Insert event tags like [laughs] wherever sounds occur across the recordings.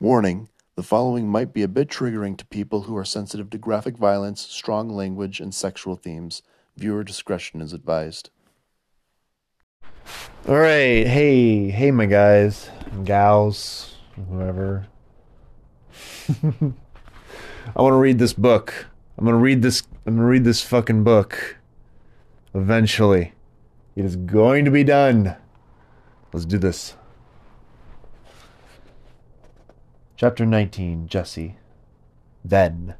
Warning: The following might be a bit triggering to people who are sensitive to graphic violence, strong language, and sexual themes. Viewer discretion is advised. All right, hey, hey, my guys, gals, whoever. [laughs] I want to read this book. I'm gonna read this. I'm gonna read this fucking book. Eventually, it is going to be done. Let's do this. Chapter 19 Jesse. Then.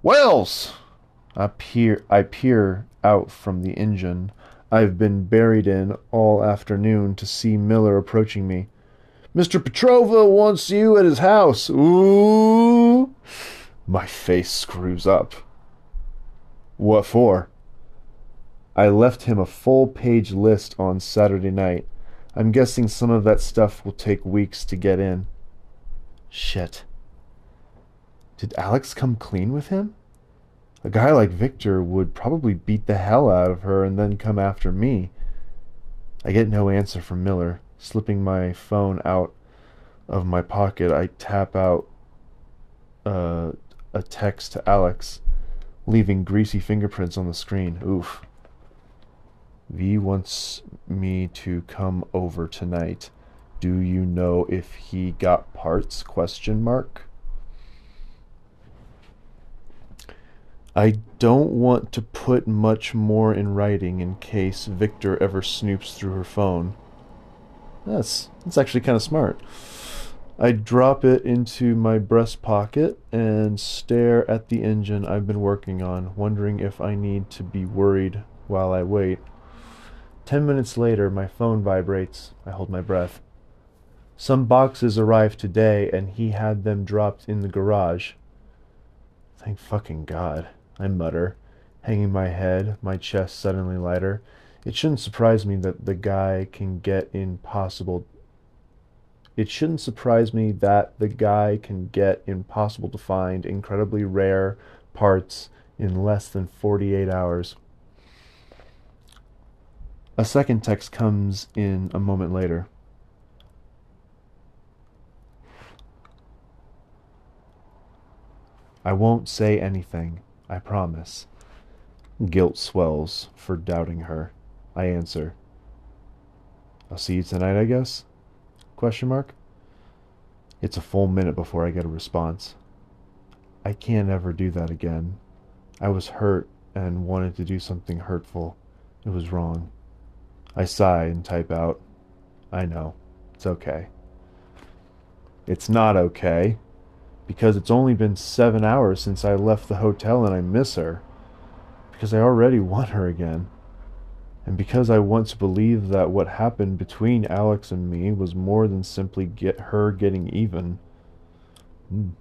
Wells! I peer, I peer out from the engine I've been buried in all afternoon to see Miller approaching me. Mr. Petrova wants you at his house. Ooh! My face screws up. What for? I left him a full page list on Saturday night. I'm guessing some of that stuff will take weeks to get in. Shit. Did Alex come clean with him? A guy like Victor would probably beat the hell out of her and then come after me. I get no answer from Miller. Slipping my phone out of my pocket, I tap out uh, a text to Alex, leaving greasy fingerprints on the screen. Oof. V wants me to come over tonight. Do you know if he got parts? Question mark. I don't want to put much more in writing in case Victor ever snoops through her phone. That's that's actually kind of smart. I drop it into my breast pocket and stare at the engine I've been working on, wondering if I need to be worried while I wait. Ten minutes later, my phone vibrates. I hold my breath. Some boxes arrived today, and he had them dropped in the garage. Thank fucking God, I mutter, hanging my head, my chest suddenly lighter. It shouldn't surprise me that the guy can get impossible. It shouldn't surprise me that the guy can get impossible to find, incredibly rare parts in less than 48 hours. A second text comes in a moment later. I won't say anything, I promise. Guilt swells for doubting her. I answer. I'll see you tonight, I guess? Question mark. It's a full minute before I get a response. I can't ever do that again. I was hurt and wanted to do something hurtful. It was wrong. I sigh and type out, I know. It's okay. It's not okay because it's only been seven hours since I left the hotel and I miss her. Because I already want her again. And because I want to believe that what happened between Alex and me was more than simply get her getting even. Mm.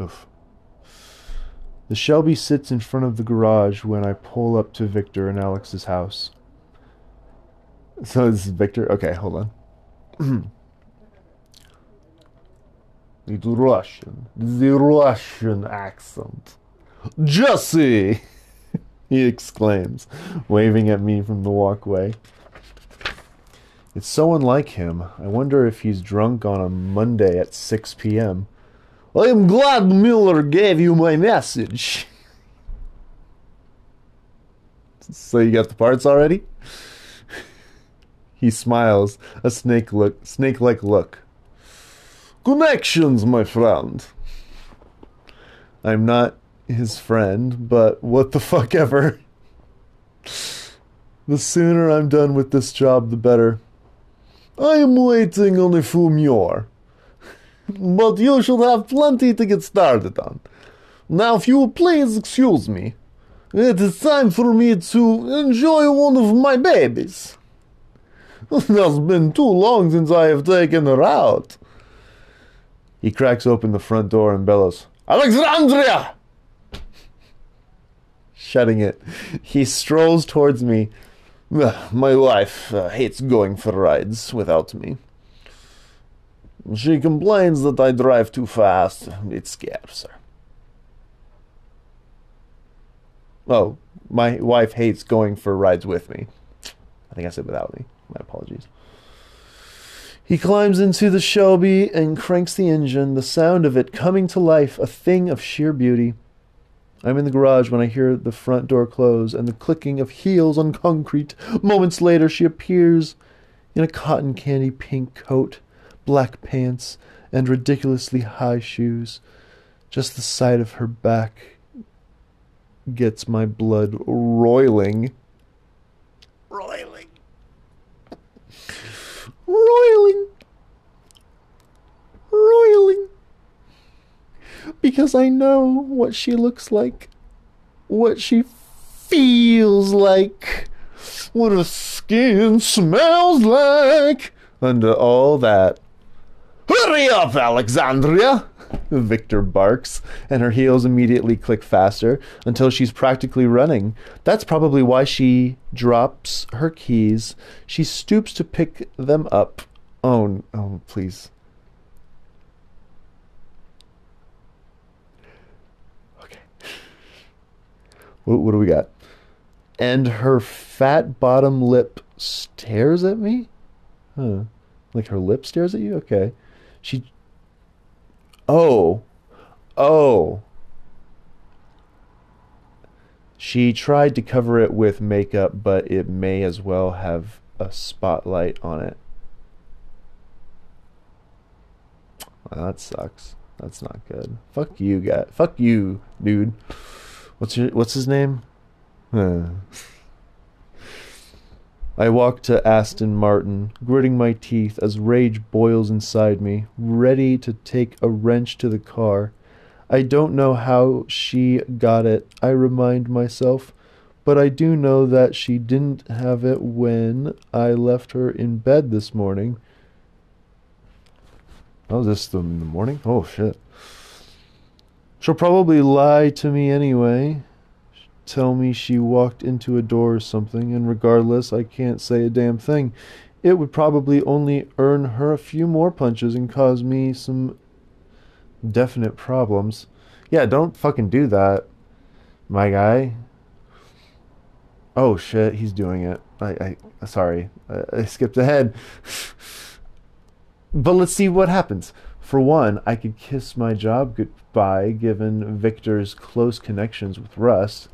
Oof. The Shelby sits in front of the garage when I pull up to Victor and Alex's house. So is Victor. Okay, hold on. [clears throat] the Russian, the Russian accent. Jesse! [laughs] he exclaims, waving at me from the walkway. It's so unlike him. I wonder if he's drunk on a Monday at 6 p.m. I am glad Miller gave you my message. [laughs] So you got the parts already? He smiles, a snake look, snake-like look. Connections, my friend. I'm not his friend, but what the [laughs] fuck ever. The sooner I'm done with this job, the better. I am waiting on a few more. [laughs] But you should have plenty to get started on. Now, if you will please excuse me, it is time for me to enjoy one of my babies. [laughs] It has been too long since I have taken her out. He cracks open the front door and bellows, Alexandria! [laughs] Shutting it, he strolls towards me. My wife uh, hates going for rides without me. She complains that I drive too fast. It scares her. Oh, my wife hates going for rides with me. I think I said without me. My apologies. He climbs into the Shelby and cranks the engine, the sound of it coming to life, a thing of sheer beauty. I'm in the garage when I hear the front door close and the clicking of heels on concrete. Moments later, she appears in a cotton candy pink coat, black pants, and ridiculously high shoes. Just the sight of her back gets my blood roiling. Roiling. Roiling. Because I know what she looks like. What she feels like. What her skin smells like. And all that. Hurry up, Alexandria! Victor barks, and her heels immediately click faster until she's practically running. That's probably why she drops her keys. She stoops to pick them up. Oh, oh, please. Okay. What, what do we got? And her fat bottom lip stares at me? Huh. Like her lip stares at you? Okay. She. Oh. Oh. She tried to cover it with makeup, but it may as well have a spotlight on it. Well, that sucks. That's not good. Fuck you, guy. Fuck you, dude. What's your What's his name? Huh. I walk to Aston Martin, gritting my teeth as rage boils inside me, ready to take a wrench to the car. I don't know how she got it, I remind myself, but I do know that she didn't have it when I left her in bed this morning. Oh, this in the morning? Oh, shit. She'll probably lie to me anyway tell me she walked into a door or something, and regardless, I can't say a damn thing. It would probably only earn her a few more punches and cause me some definite problems. Yeah, don't fucking do that, my guy. Oh shit, he's doing it. I, I sorry, I, I skipped ahead. [laughs] but let's see what happens. For one, I could kiss my job goodbye given Victor's close connections with Rust.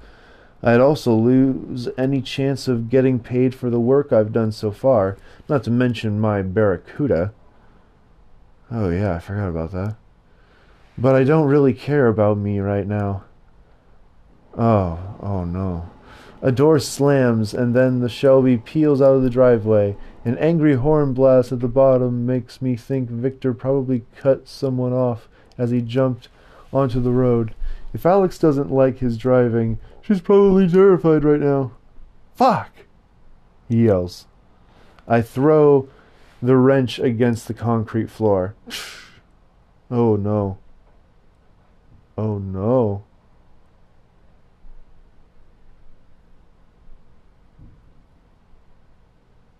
I'd also lose any chance of getting paid for the work I've done so far, not to mention my Barracuda. Oh, yeah, I forgot about that. But I don't really care about me right now. Oh, oh no. A door slams, and then the Shelby peels out of the driveway. An angry horn blast at the bottom makes me think Victor probably cut someone off as he jumped onto the road. If Alex doesn't like his driving, she's probably terrified right now. Fuck! He yells. I throw the wrench against the concrete floor. [sighs] oh no. Oh no.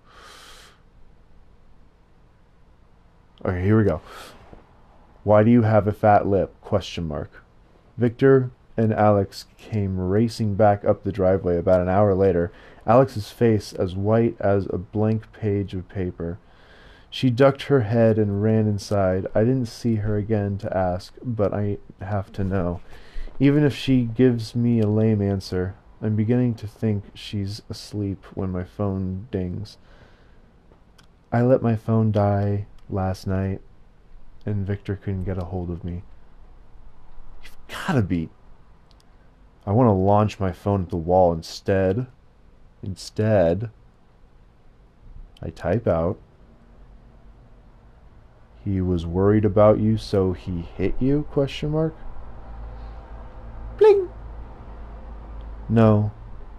[sighs] Okay, here we go. Why do you have a fat lip? Question mark. Victor and Alex came racing back up the driveway about an hour later, Alex's face as white as a blank page of paper. She ducked her head and ran inside. I didn't see her again to ask, but I have to know. Even if she gives me a lame answer, I'm beginning to think she's asleep when my phone dings. I let my phone die last night, and Victor couldn't get a hold of me. Gotta be. I want to launch my phone at the wall instead. Instead, I type out. He was worried about you, so he hit you? Question mark. Bling. No,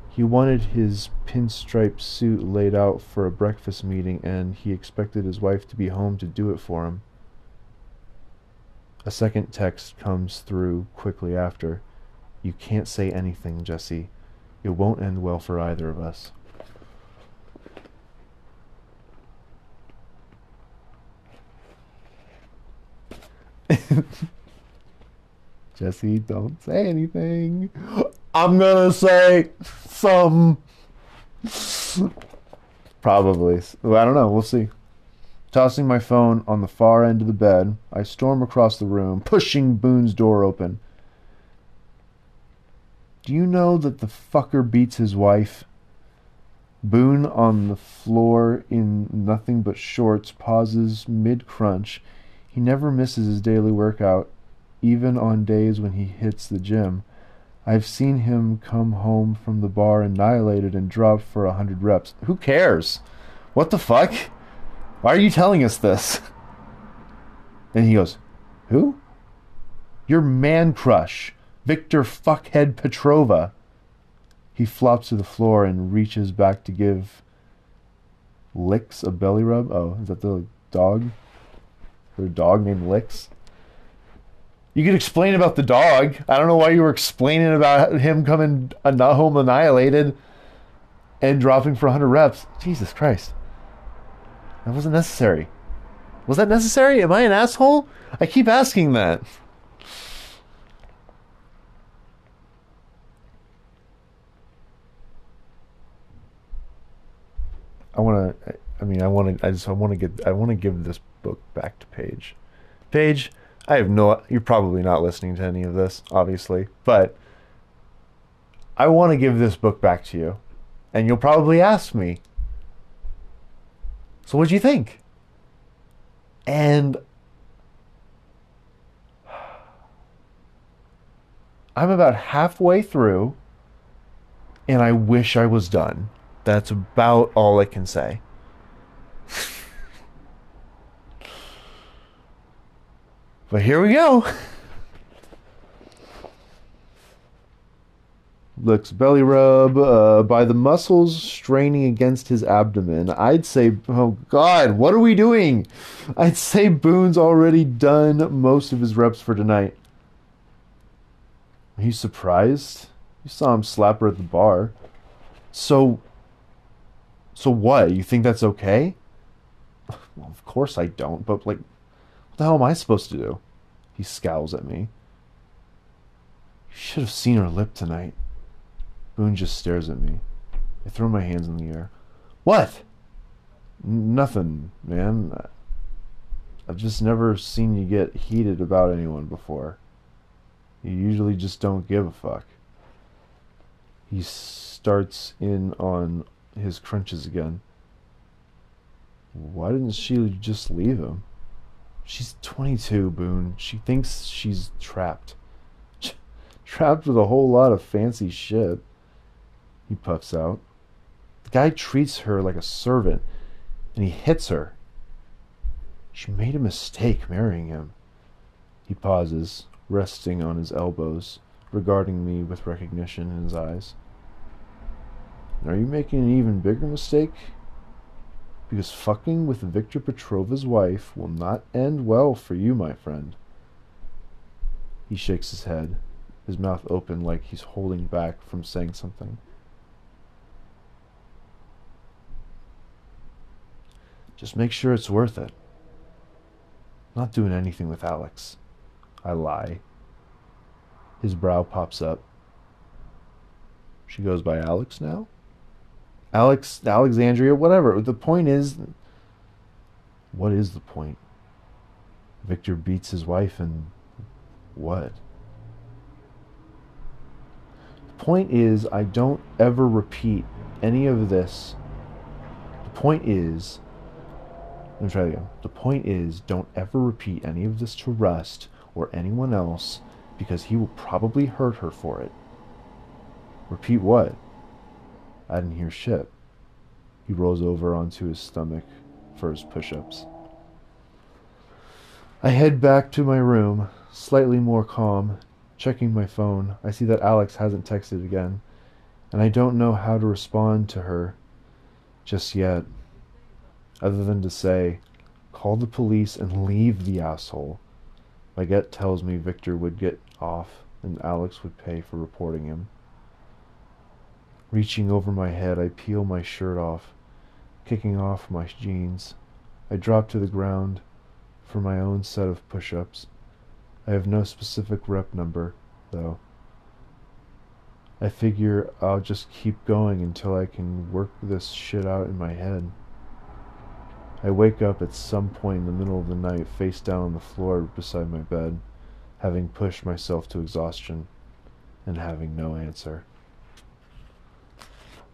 he wanted his pinstripe suit laid out for a breakfast meeting, and he expected his wife to be home to do it for him. A second text comes through quickly after. You can't say anything, Jesse. It won't end well for either of us. [laughs] Jesse, don't say anything. I'm gonna say some. Probably. I don't know. We'll see. Tossing my phone on the far end of the bed, I storm across the room, pushing Boone's door open. Do you know that the fucker beats his wife? Boone on the floor in nothing but shorts pauses mid crunch. He never misses his daily workout, even on days when he hits the gym. I've seen him come home from the bar annihilated and drop for a hundred reps. Who cares? What the fuck? Why are you telling us this? [laughs] And he goes, Who? Your man crush, Victor Fuckhead Petrova. He flops to the floor and reaches back to give Licks a belly rub. Oh, is that the dog? Their dog named Licks? You could explain about the dog. I don't know why you were explaining about him coming uh, home annihilated and dropping for 100 reps. Jesus Christ. That wasn't necessary. Was that necessary? Am I an asshole? I keep asking that. I want to. I mean, I want to. I just. I want to get. I want to give this book back to Paige. Paige, I have no. You're probably not listening to any of this, obviously, but I want to give this book back to you, and you'll probably ask me. So, what do you think? And I'm about halfway through, and I wish I was done. That's about all I can say. [laughs] but here we go. [laughs] Licks belly rub uh, by the muscles straining against his abdomen. I'd say, oh God, what are we doing? I'd say Boone's already done most of his reps for tonight. Are you surprised? You saw him slap her at the bar. So so what? You think that's okay? Well, of course I don't, but like, what the hell am I supposed to do? He scowls at me. You should have seen her lip tonight. Boone just stares at me. I throw my hands in the air. What? N- nothing, man. I've just never seen you get heated about anyone before. You usually just don't give a fuck. He starts in on his crunches again. Why didn't she just leave him? She's 22, Boone. She thinks she's trapped. [laughs] trapped with a whole lot of fancy shit. He puffs out. The guy treats her like a servant, and he hits her. She made a mistake marrying him. He pauses, resting on his elbows, regarding me with recognition in his eyes. Are you making an even bigger mistake? Because fucking with Victor Petrova's wife will not end well for you, my friend. He shakes his head, his mouth open like he's holding back from saying something. Just make sure it's worth it. I'm not doing anything with Alex. I lie. His brow pops up. She goes by Alex now? Alex, Alexandria, whatever. The point is, what is the point? Victor beats his wife, and what? The point is, I don't ever repeat any of this. The point is, try again. The point is, don't ever repeat any of this to Rust or anyone else because he will probably hurt her for it. Repeat what? I didn't hear shit. He rolls over onto his stomach for his push ups. I head back to my room, slightly more calm, checking my phone. I see that Alex hasn't texted again, and I don't know how to respond to her just yet, other than to say, call the police and leave the asshole. My gut tells me Victor would get off and Alex would pay for reporting him. Reaching over my head, I peel my shirt off, kicking off my jeans. I drop to the ground for my own set of push ups. I have no specific rep number, though. I figure I'll just keep going until I can work this shit out in my head. I wake up at some point in the middle of the night, face down on the floor beside my bed, having pushed myself to exhaustion and having no answer.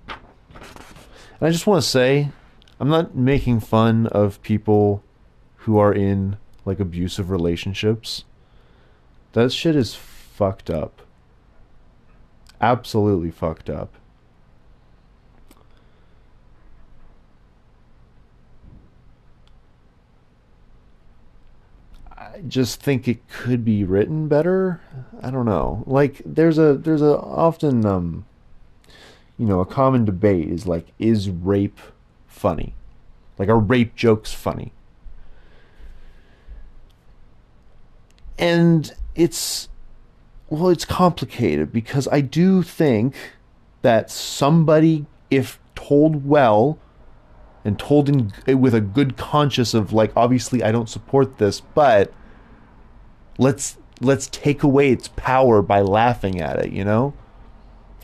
And I just want to say, I'm not making fun of people who are in like abusive relationships. That shit is fucked up. Absolutely fucked up. Just think it could be written better. I don't know. Like there's a there's a often um you know, a common debate is like is rape funny? Like are rape jokes funny? And it's well, it's complicated because I do think that somebody if told well and told in with a good conscience of like obviously I don't support this, but let's let's take away its power by laughing at it, you know?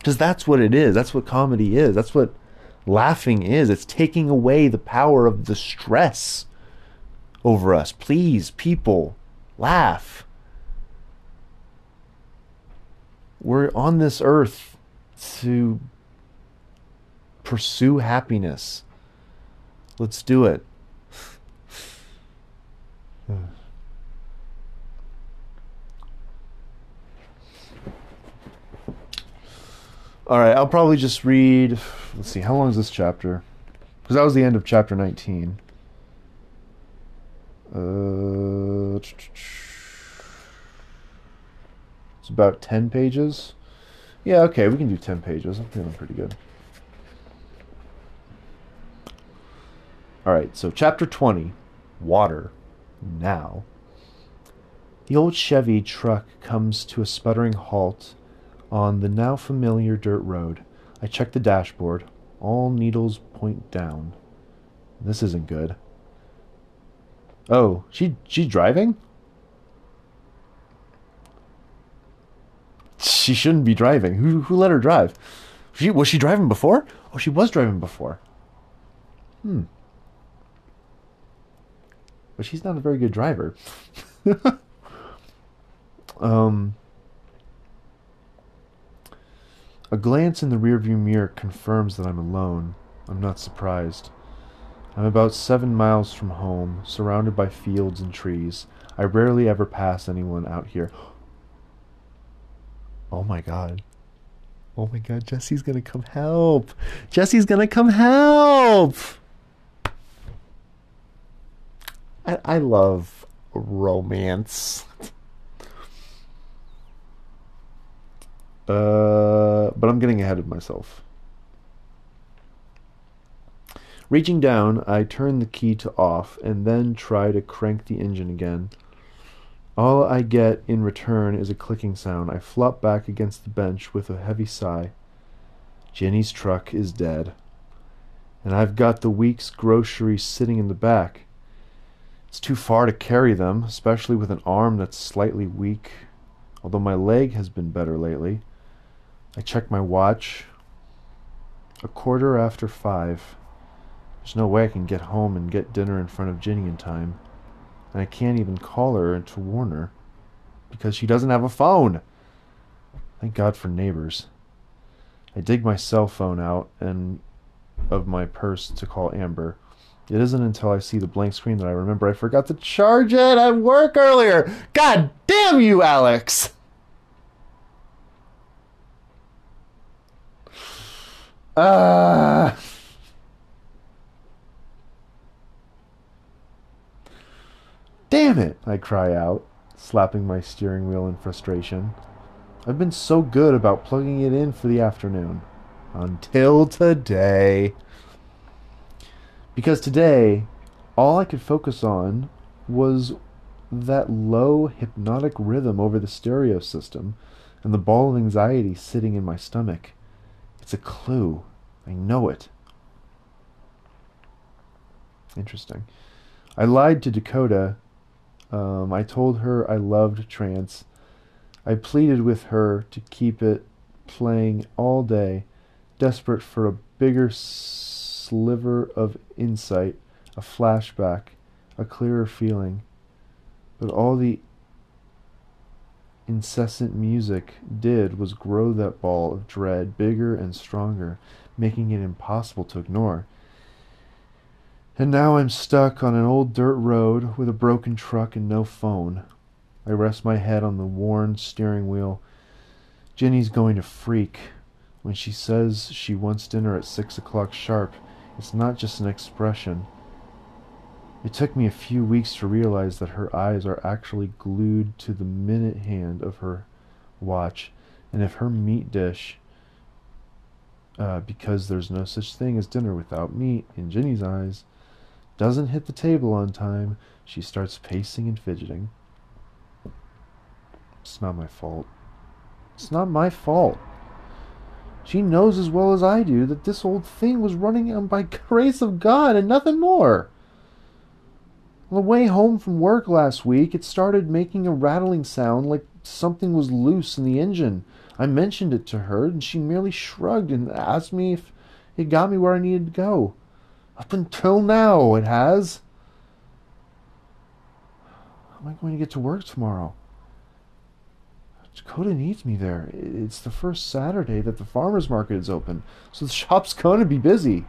Cuz that's what it is. That's what comedy is. That's what laughing is. It's taking away the power of the stress over us. Please, people, laugh. We're on this earth to pursue happiness. Let's do it. [sighs] [sighs] All right, I'll probably just read. Let's see, how long is this chapter? Because that was the end of chapter 19. Uh, [tsk] it's about 10 pages. Yeah, okay, we can do 10 pages. I'm feeling pretty good. All right, so chapter 20 Water. Now. The old Chevy truck comes to a sputtering halt on the now familiar dirt road. I check the dashboard. All needles point down. This isn't good. Oh, she she's driving? She shouldn't be driving. Who who let her drive? She was she driving before? Oh, she was driving before. Hmm. But she's not a very good driver. [laughs] um A glance in the rearview mirror confirms that I'm alone. I'm not surprised. I'm about seven miles from home, surrounded by fields and trees. I rarely ever pass anyone out here. [gasps] Oh my god. Oh my god, Jesse's gonna come help! Jesse's gonna come help! I, I love romance. [laughs] Uh, but I'm getting ahead of myself. Reaching down, I turn the key to off and then try to crank the engine again. All I get in return is a clicking sound. I flop back against the bench with a heavy sigh. Ginny's truck is dead. And I've got the week's groceries sitting in the back. It's too far to carry them, especially with an arm that's slightly weak, although my leg has been better lately. I check my watch. A quarter after five. There's no way I can get home and get dinner in front of Ginny in time. And I can't even call her to warn her because she doesn't have a phone. Thank God for neighbors. I dig my cell phone out and of my purse to call Amber. It isn't until I see the blank screen that I remember I forgot to charge it at work earlier. God damn you, Alex! Ah. Damn it, I cry out, slapping my steering wheel in frustration. I've been so good about plugging it in for the afternoon. Until today. Because today, all I could focus on was that low hypnotic rhythm over the stereo system and the ball of anxiety sitting in my stomach. It's a clue. I know it. Interesting. I lied to Dakota. Um, I told her I loved trance. I pleaded with her to keep it playing all day, desperate for a bigger sliver of insight, a flashback, a clearer feeling. But all the incessant music did was grow that ball of dread bigger and stronger, making it impossible to ignore. And now I'm stuck on an old dirt road with a broken truck and no phone. I rest my head on the worn steering wheel. Ginny's going to freak. When she says she wants dinner at six o'clock sharp, it's not just an expression. It took me a few weeks to realize that her eyes are actually glued to the minute hand of her watch, and if her meat dish, uh, because there's no such thing as dinner without meat in Ginny's eyes, doesn't hit the table on time, she starts pacing and fidgeting. It's not my fault. It's not my fault. She knows as well as I do that this old thing was running on by [laughs] grace of God and nothing more. On the way home from work last week, it started making a rattling sound like something was loose in the engine. I mentioned it to her, and she merely shrugged and asked me if it got me where I needed to go. Up until now, it has. How am I going to get to work tomorrow? Dakota needs me there. It's the first Saturday that the farmer's market is open, so the [laughs] shop's going to be busy.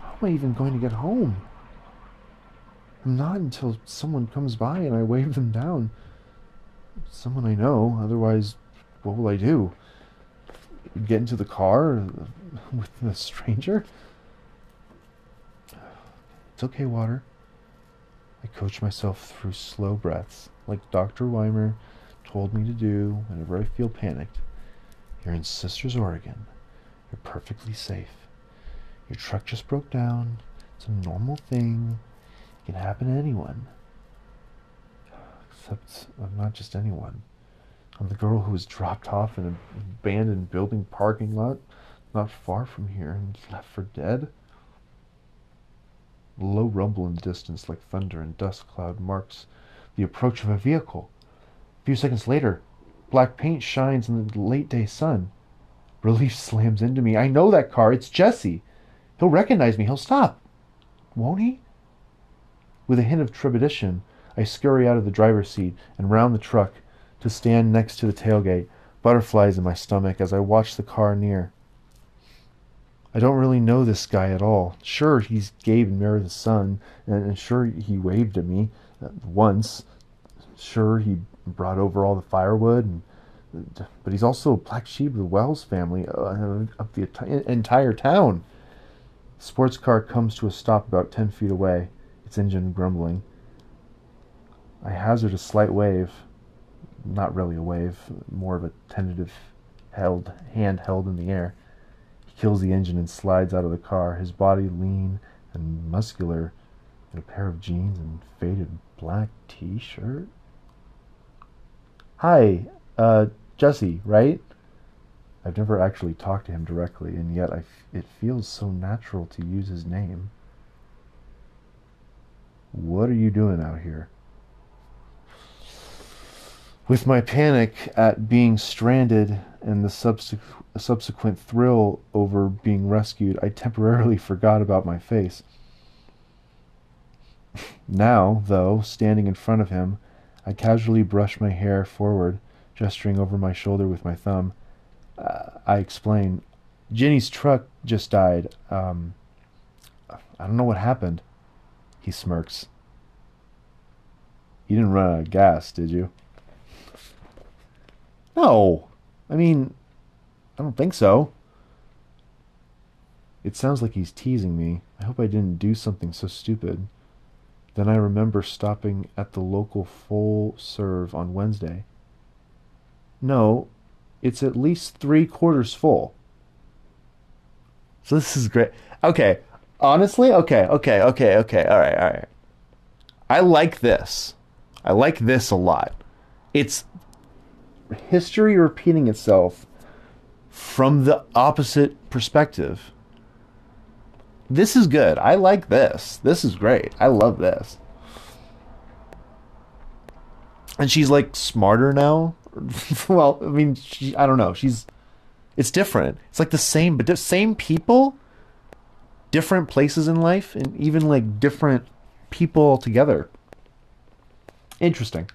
How am I even going to get home? Not until someone comes by and I wave them down. Someone I know, otherwise, what will I do? Get into the car [laughs] with a stranger? It's okay, Water. I coach myself through slow breaths, like Dr. Weimer told me to do whenever I feel panicked. You're in Sisters, Oregon. You're perfectly safe. Your truck just broke down. It's a normal thing can happen to anyone. Except I'm not just anyone. I'm the girl who was dropped off in an abandoned building parking lot not far from here and left for dead. A low rumble in the distance like thunder and dust cloud marks the approach of a vehicle. A few seconds later, black paint shines in the late day sun. Relief slams into me. I know that car. It's Jesse. He'll recognize me. He'll stop. Won't he? With a hint of trepidation, I scurry out of the driver's seat and round the truck to stand next to the tailgate, butterflies in my stomach as I watch the car near. I don't really know this guy at all. Sure, he's Gabe and Meredith's son, and, sure, he waved at me uh, once. Sure, he brought over all the firewood, and, but he's also a black sheep of the Wells family uh, of the entire town. Sports car comes to a stop about ten feet away its engine grumbling. I hazard a slight wave, not really a wave, more of a tentative held hand held in the air. He kills the engine and slides out of the car, his body lean and muscular in a pair of jeans and faded black t-shirt. Hi, uh, Jesse, right? I've never actually talked to him directly, and yet I f- it feels so natural to use his name. What are you doing out here? With my panic at being stranded and the subsequ- subsequent thrill over being rescued, I temporarily [laughs] forgot about my face. Now, though, standing in front of him, I casually brush my hair forward, gesturing over my shoulder with my thumb. Uh, I explain, Ginny's truck just died. Um, I don't know what happened. He smirks. You didn't run out of gas, did you? No. I mean, I don't think so. It sounds like he's teasing me. I hope I didn't do something so stupid. Then I remember stopping at the local full serve on Wednesday. No, it's at least three quarters full. So this is great. Okay, honestly, okay, okay, okay, okay. All right, all right. I like this. I like this a lot. It's history repeating itself from the opposite perspective. This is good. I like this. This is great. I love this. And she's like smarter now, [laughs] well, I mean, she, I don't know. She's it's different. It's like the same, but same people, different places in life, and even like different people together. Interesting.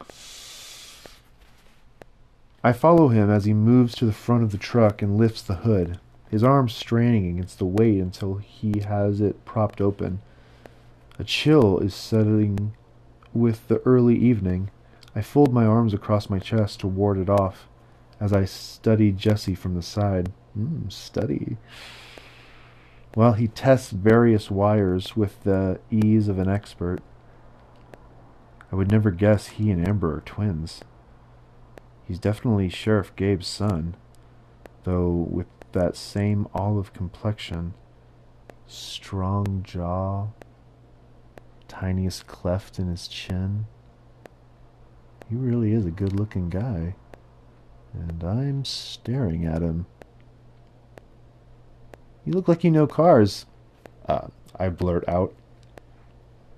I follow him as he moves to the front of the truck and lifts the hood, his arms straining against the weight until he has it propped open. A chill is settling with the early evening. I fold my arms across my chest to ward it off as I study Jesse from the side. Mm, study. While he tests various wires with the ease of an expert. I would never guess he and Amber are twins. He's definitely Sheriff Gabe's son, though with that same olive complexion, strong jaw, tiniest cleft in his chin. He really is a good looking guy, and I'm staring at him. You look like you know cars. Uh, I blurt out.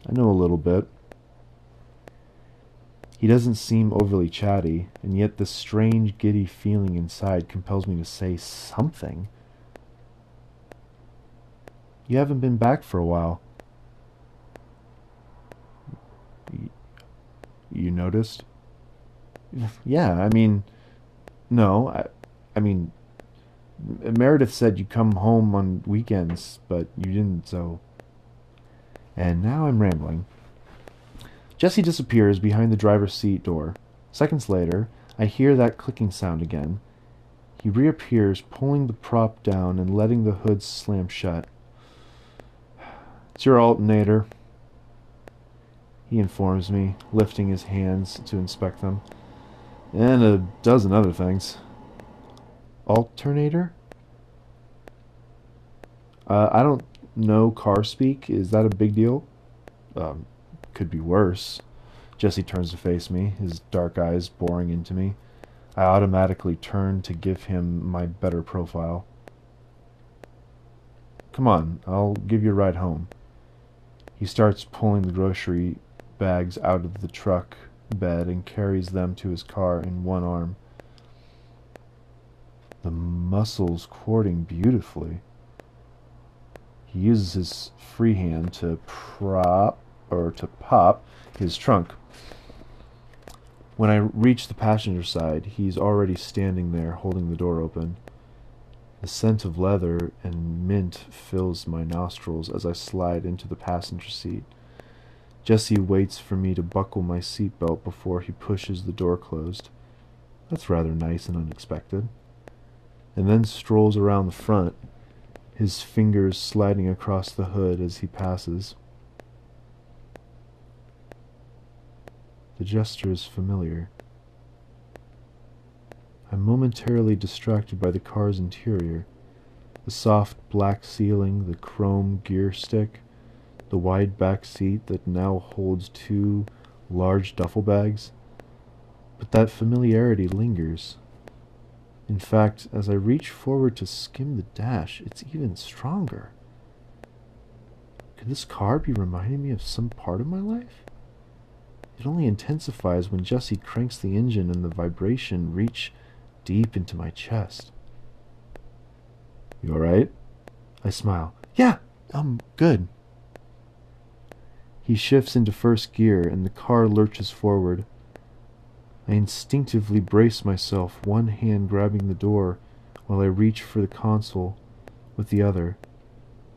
I know a little bit. He doesn't seem overly chatty, and yet the strange, giddy feeling inside compels me to say something. You haven't been back for a while. You noticed? [laughs] Yeah, I mean, no, I, I mean, Meredith said you come home on weekends, but you didn't, so. And now I'm rambling. Jesse disappears behind the driver's seat door. Seconds later, I hear that clicking sound again. He reappears, pulling the prop down and letting the hood slam shut. [sighs] It's your alternator, he informs me, lifting his hands to inspect them. And a dozen other things. Alternator? Uh, I don't know car speak. Is that a big deal? Um, could be worse. Jesse turns to face me, his dark eyes boring into me. I automatically turn to give him my better profile. Come on, I'll give you a ride home. He starts pulling the grocery bags out of the truck bed and carries them to his car in one arm. The muscles cording beautifully. He uses his free hand to prop or to pop his trunk. When I reach the passenger side, he's already standing there holding the door open. The scent of leather and mint fills my nostrils as I slide into the passenger seat. Jesse waits for me to buckle my seatbelt before he pushes the door closed. That's rather nice and unexpected. And then strolls around the front, his fingers sliding across the hood as he passes. The gesture is familiar. I'm momentarily distracted by the car's interior. The soft black ceiling, the chrome gear stick, the wide back seat that now holds two large duffel bags. But that familiarity lingers. In fact, as I reach forward to skim the dash, it's even stronger. Could this car be reminding me of some part of my life? It only intensifies when Jesse cranks the engine and the vibration reach deep into my chest. You alright? I smile. Yeah, I'm good. He shifts into first gear and the car lurches forward. I instinctively brace myself, one hand grabbing the door while I reach for the console with the other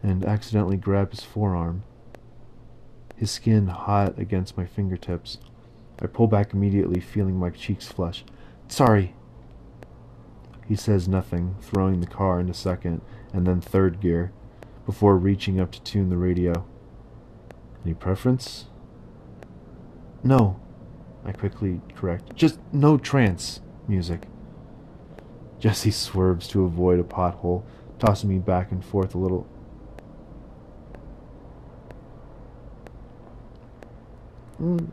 and accidentally grab his forearm his skin hot against my fingertips. I pull back immediately, feeling my cheeks flush. Sorry. He says nothing, throwing the car into second and then third gear before reaching up to tune the radio. Any preference? No, I quickly correct. Just no trance music. Jesse swerves to avoid a pothole, tossing me back and forth a little. Mm,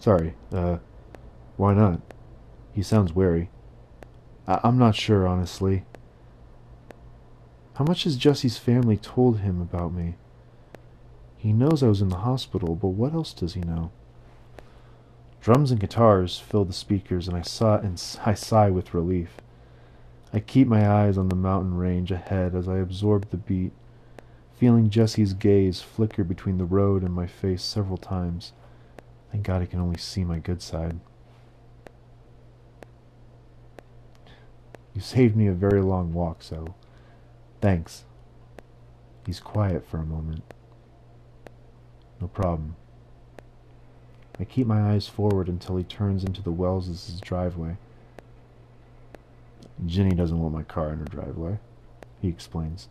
sorry, uh, why not? He sounds wary. I- I'm not sure, honestly. How much has Jesse's family told him about me? He knows I was in the hospital, but what else does he know? Drums and guitars fill the speakers, and I, saw, and I sigh with relief. I keep my eyes on the mountain range ahead as I absorb the beat, feeling Jesse's gaze flicker between the road and my face several times. Thank God I can only see my good side. You saved me a very long walk, so thanks. He's quiet for a moment. No problem. I keep my eyes forward until he turns into the Wells' driveway. Ginny doesn't want my car in her driveway, he explains.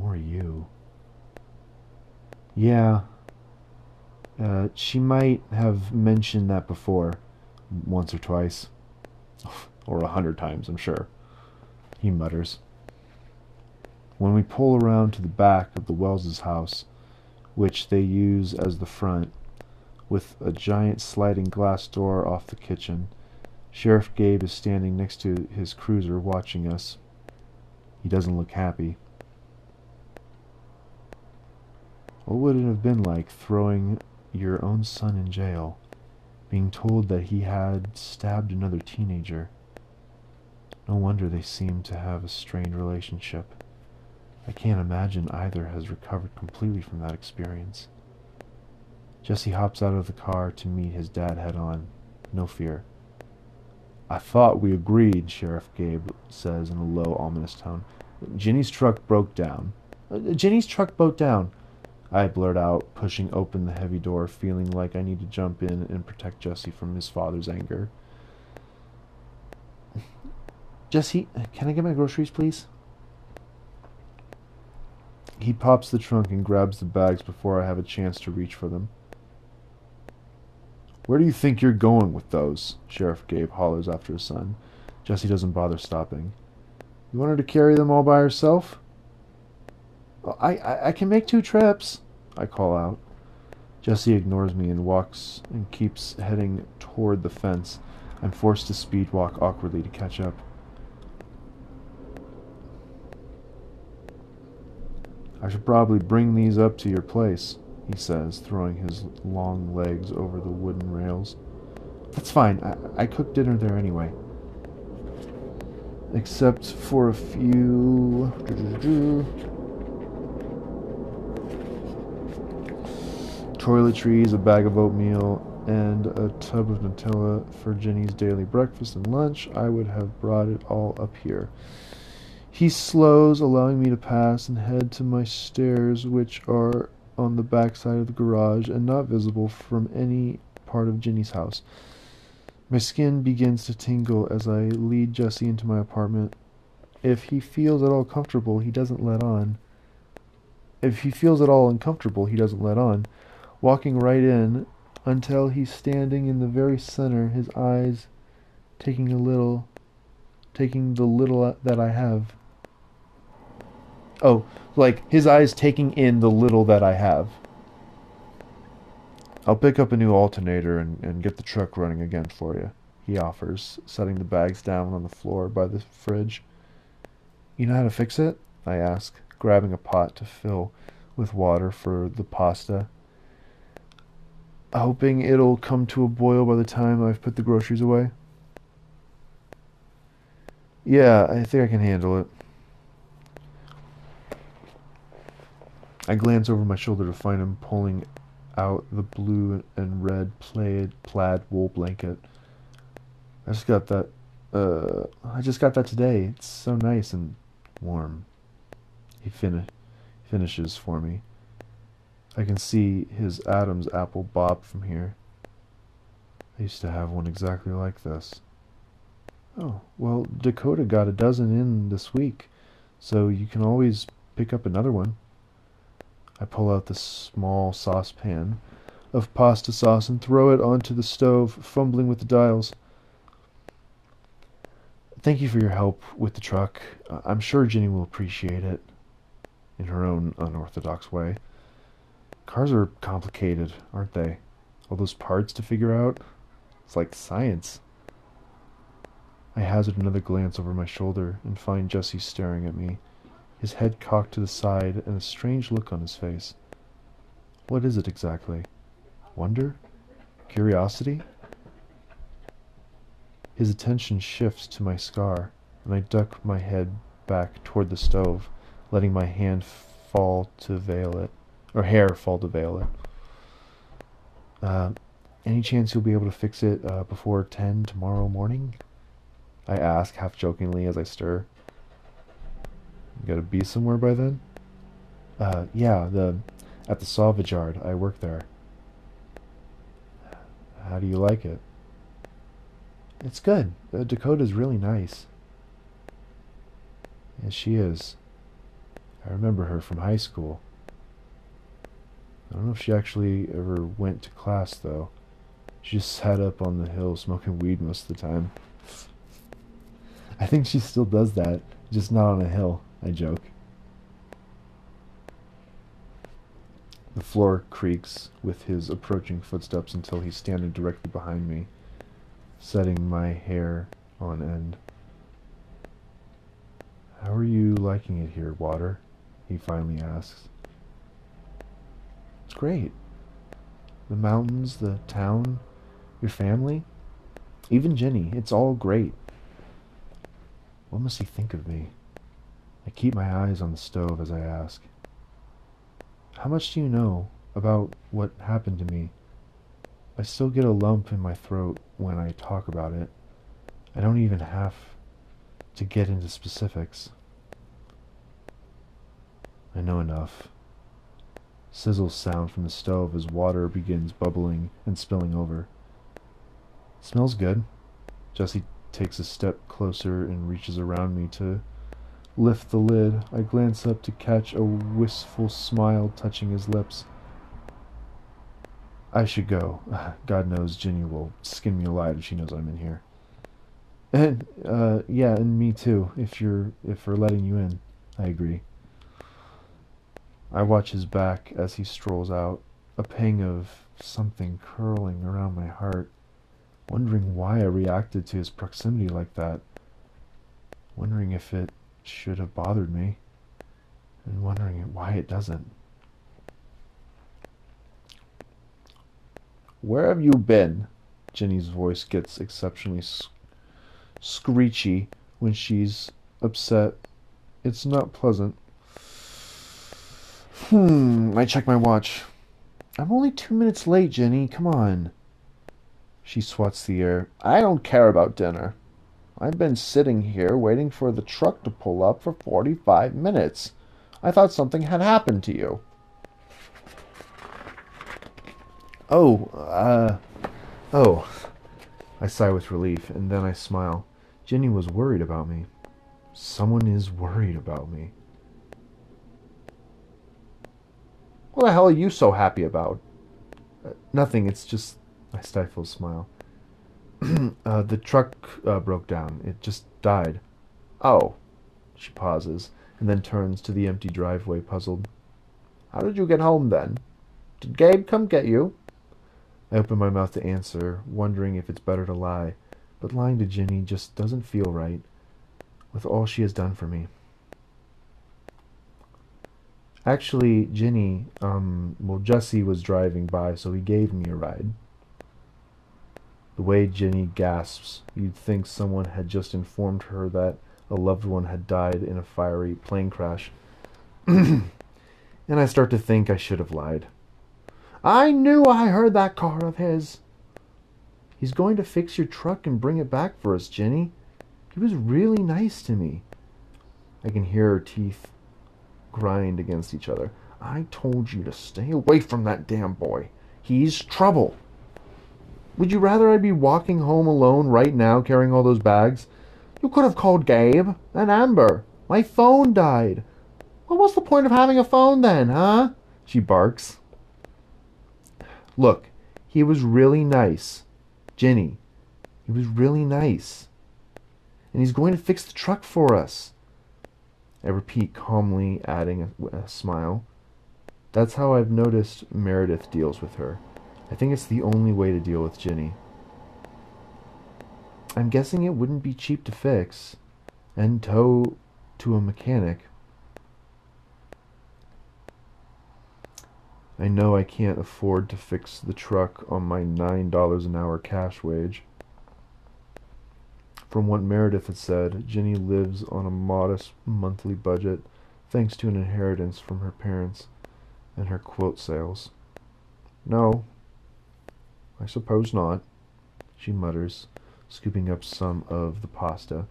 Or you. Yeah. Uh, she might have mentioned that before, once or twice. [laughs] or a hundred times, I'm sure. He mutters. When we pull around to the back of the Wells' house, which they use as the front, with a giant sliding glass door off the kitchen, Sheriff Gabe is standing next to his cruiser watching us. He doesn't look happy. What would it have been like throwing your own son in jail, being told that he had stabbed another teenager? No wonder they seem to have a strained relationship. I can't imagine either has recovered completely from that experience. Jesse hops out of the car to meet his dad head on. No fear. I thought we agreed, Sheriff Gabe says in a low, ominous tone. Ginny's truck broke down. Uh, Ginny's truck broke down. I blurt out, pushing open the heavy door, feeling like I need to jump in and protect Jesse from his father's anger. Jesse, can I get my groceries, please? He pops the trunk and grabs the bags before I have a chance to reach for them. Where do you think you're going with those? Sheriff Gabe hollers after his son. Jesse doesn't bother stopping. You want her to carry them all by herself? I, I, I can make two trips, I call out. Jesse ignores me and walks and keeps heading toward the fence. I'm forced to speed walk awkwardly to catch up. I should probably bring these up to your place, he says, throwing his long legs over the wooden rails. That's fine. I, I cooked dinner there anyway. Except for a few. Toiletries, a bag of oatmeal, and a tub of Nutella for Jenny's daily breakfast and lunch. I would have brought it all up here. He slows, allowing me to pass and head to my stairs, which are on the back side of the garage and not visible from any part of Ginny's house. My skin begins to tingle as I lead Jesse into my apartment. If he feels at all comfortable, he doesn't let on. If he feels at all uncomfortable, he doesn't let on, walking right in until he's standing in the very center, his eyes taking a little, taking the little that I have. Oh, like his eyes taking in the little that I have. I'll pick up a new alternator and, and get the truck running again for you, he offers, setting the bags down on the floor by the fridge. You know how to fix it? I ask, grabbing a pot to fill with water for the pasta, hoping it'll come to a boil by the time I've put the groceries away. Yeah, I think I can handle it. I glance over my shoulder to find him pulling out the blue and red plaid plaid wool blanket. I just got that. Uh, I just got that today. It's so nice and warm. He fin- finishes for me. I can see his Adam's apple bob from here. I used to have one exactly like this. Oh, well, Dakota got a dozen in this week, so you can always pick up another one. I pull out the small saucepan of pasta sauce and throw it onto the stove, fumbling with the dials. Thank you for your help with the truck. I'm sure Ginny will appreciate it in her own unorthodox way. Cars are complicated, aren't they? All those parts to figure out. It's like science. I hazard another glance over my shoulder and find Jesse staring at me his head cocked to the side and a strange look on his face. What is it exactly? Wonder? Curiosity? His attention shifts to my scar, and I duck my head back toward the stove, letting my hand fall to veil it, or hair fall to veil it. Uh, any chance you'll be able to fix it uh, before 10 tomorrow morning? I ask, half jokingly, as I stir. You gotta be somewhere by then? Uh, yeah, the at the salvage yard. I work there. How do you like it? It's good. Uh, Dakota's really nice. Yes, she is. I remember her from high school. I don't know if she actually ever went to class, though. She just sat up on the hill smoking weed most of the time. I think she still does that, just not on a hill, I joke. The floor creaks with his approaching footsteps until he's standing directly behind me, setting my hair on end. How are you liking it here, Water? He finally asks. It's great. The mountains, the town, your family, even Jenny, it's all great. What must he think of me? I keep my eyes on the stove as I ask. How much do you know about what happened to me? I still get a lump in my throat when I talk about it. I don't even have to get into specifics. I know enough. Sizzles sound from the stove as water begins bubbling and spilling over. smells good. Jesse takes a step closer and reaches around me to lift the lid. I glance up to catch a wistful smile touching his lips. I should go. [laughs] God knows Ginny will skin me alive if she knows I'm in here. And uh, yeah, and me too. If you're if we're letting you in, I agree. I watch his back as he strolls out, a pang of something curling around my heart, wondering why I reacted to his proximity like that, wondering if it should have bothered me, and wondering why it doesn't. Where have you been? Jenny's voice gets exceptionally sc- screechy when she's upset. It's not pleasant. Hmm, I check my watch. I'm only two minutes late, Jenny. Come on. She swats the air. I don't care about dinner. I've been sitting here waiting for the truck to pull up for 45 minutes. I thought something had happened to you. Oh, uh, oh. I sigh with relief, and then I smile. Jenny was worried about me. Someone is worried about me. What the hell are you so happy about? Uh, nothing, it's just. I stifle a smile. [clears throat] uh, the truck uh, broke down. It just died. Oh. She pauses, and then turns to the empty driveway, puzzled. How did you get home then? Did Gabe come get you? I open my mouth to answer, wondering if it's better to lie, but lying to Ginny just doesn't feel right, with all she has done for me. Actually, Ginny, um, well, Jesse was driving by, so he gave me a ride. The way Jenny gasps, you'd think someone had just informed her that a loved one had died in a fiery plane crash. [clears throat] and I start to think I should have lied. I knew I heard that car of his. He's going to fix your truck and bring it back for us, Jenny. He was really nice to me. I can hear her teeth grind against each other. I told you to stay away from that damn boy. He's trouble. Would you rather I be walking home alone right now carrying all those bags? You could have called Gabe and Amber. My phone died. What was the point of having a phone then, huh? She barks. Look, he was really nice. Ginny, he was really nice. And he's going to fix the truck for us. I repeat calmly, adding a, a smile. That's how I've noticed Meredith deals with her. I think it's the only way to deal with Ginny. I'm guessing it wouldn't be cheap to fix and tow to a mechanic. I know I can't afford to fix the truck on my $9 an hour cash wage. From what Meredith had said, Ginny lives on a modest monthly budget thanks to an inheritance from her parents and her quilt sales. No, I suppose not, she mutters, scooping up some of the pasta.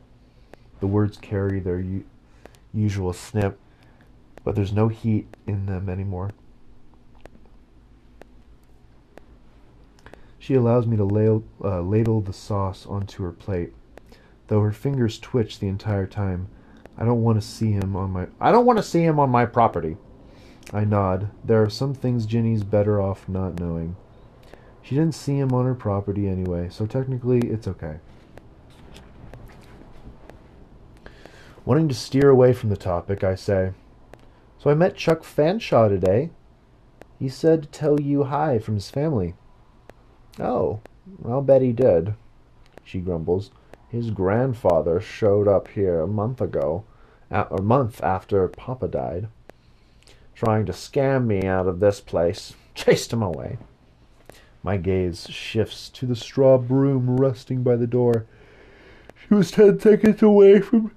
The words carry their u- usual snip, but there's no heat in them anymore. She allows me to ladle, uh, ladle the sauce onto her plate, though her fingers twitch the entire time. I don't want to see him on my I don't want to see him on my property. I nod. There are some things Ginny's better off not knowing. She didn't see him on her property anyway, so technically it's okay. Wanting to steer away from the topic, I say, So I met Chuck Fanshawe today. He said to tell you hi from his family. Oh, I'll bet he did, she grumbles. His grandfather showed up here a month ago, a month after Papa died, trying to scam me out of this place. [laughs] Chased him away. My gaze shifts to the straw broom resting by the door. She was ten seconds away from.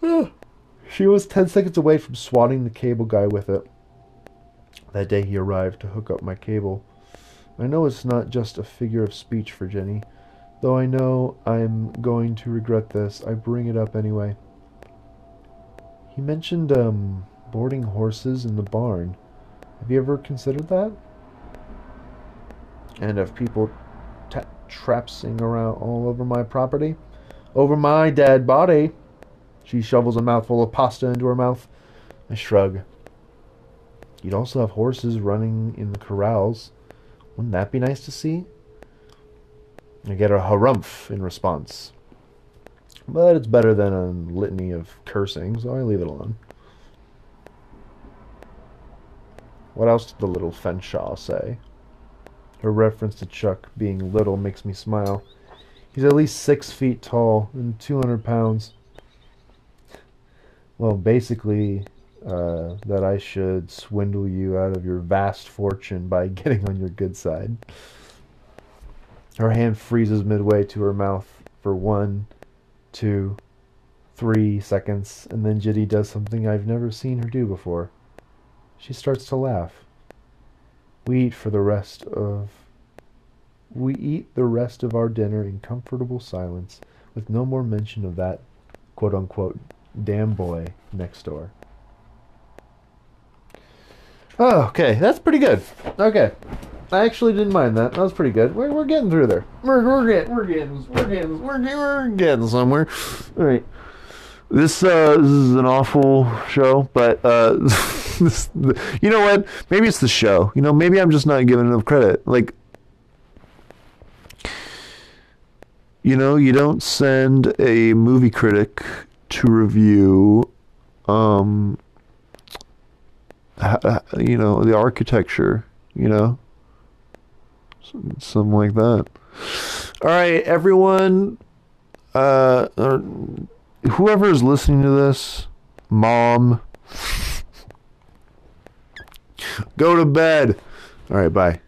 Ah, she was ten seconds away from swatting the cable guy with it. That day he arrived to hook up my cable. I know it's not just a figure of speech for Jenny. Though I know I'm going to regret this, I bring it up anyway. He mentioned, um, boarding horses in the barn. Have you ever considered that? And of people ta- trapsing around all over my property? Over my dead body. She shovels a mouthful of pasta into her mouth. I shrug. You'd also have horses running in the corrals. Wouldn't that be nice to see? I get a harumph in response. But it's better than a litany of cursing, so I leave it alone. What else did the little Fanshawe say? Her reference to Chuck being little makes me smile. He's at least six feet tall and 200 pounds. Well, basically, uh, that I should swindle you out of your vast fortune by [laughs] getting on your good side. Her hand freezes midway to her mouth for one, two, three seconds, and then Ginny does something I've never seen her do before. She starts to laugh. We eat for the rest of we eat the rest of our dinner in comfortable silence, with no more mention of that quote unquote damn boy next door. Oh, okay, that's pretty good. Okay. I actually didn't mind that. That was pretty good. We're, we're getting through there. We're, we're getting we're getting we're getting we're getting, we're getting somewhere. All right. This uh this is an awful show, but uh [laughs] [laughs] you know what? Maybe it's the show. You know, maybe I'm just not giving enough credit. Like you know, you don't send a movie critic to review um you know the architecture you know something like that all right everyone uh whoever is listening to this mom go to bed. All right bye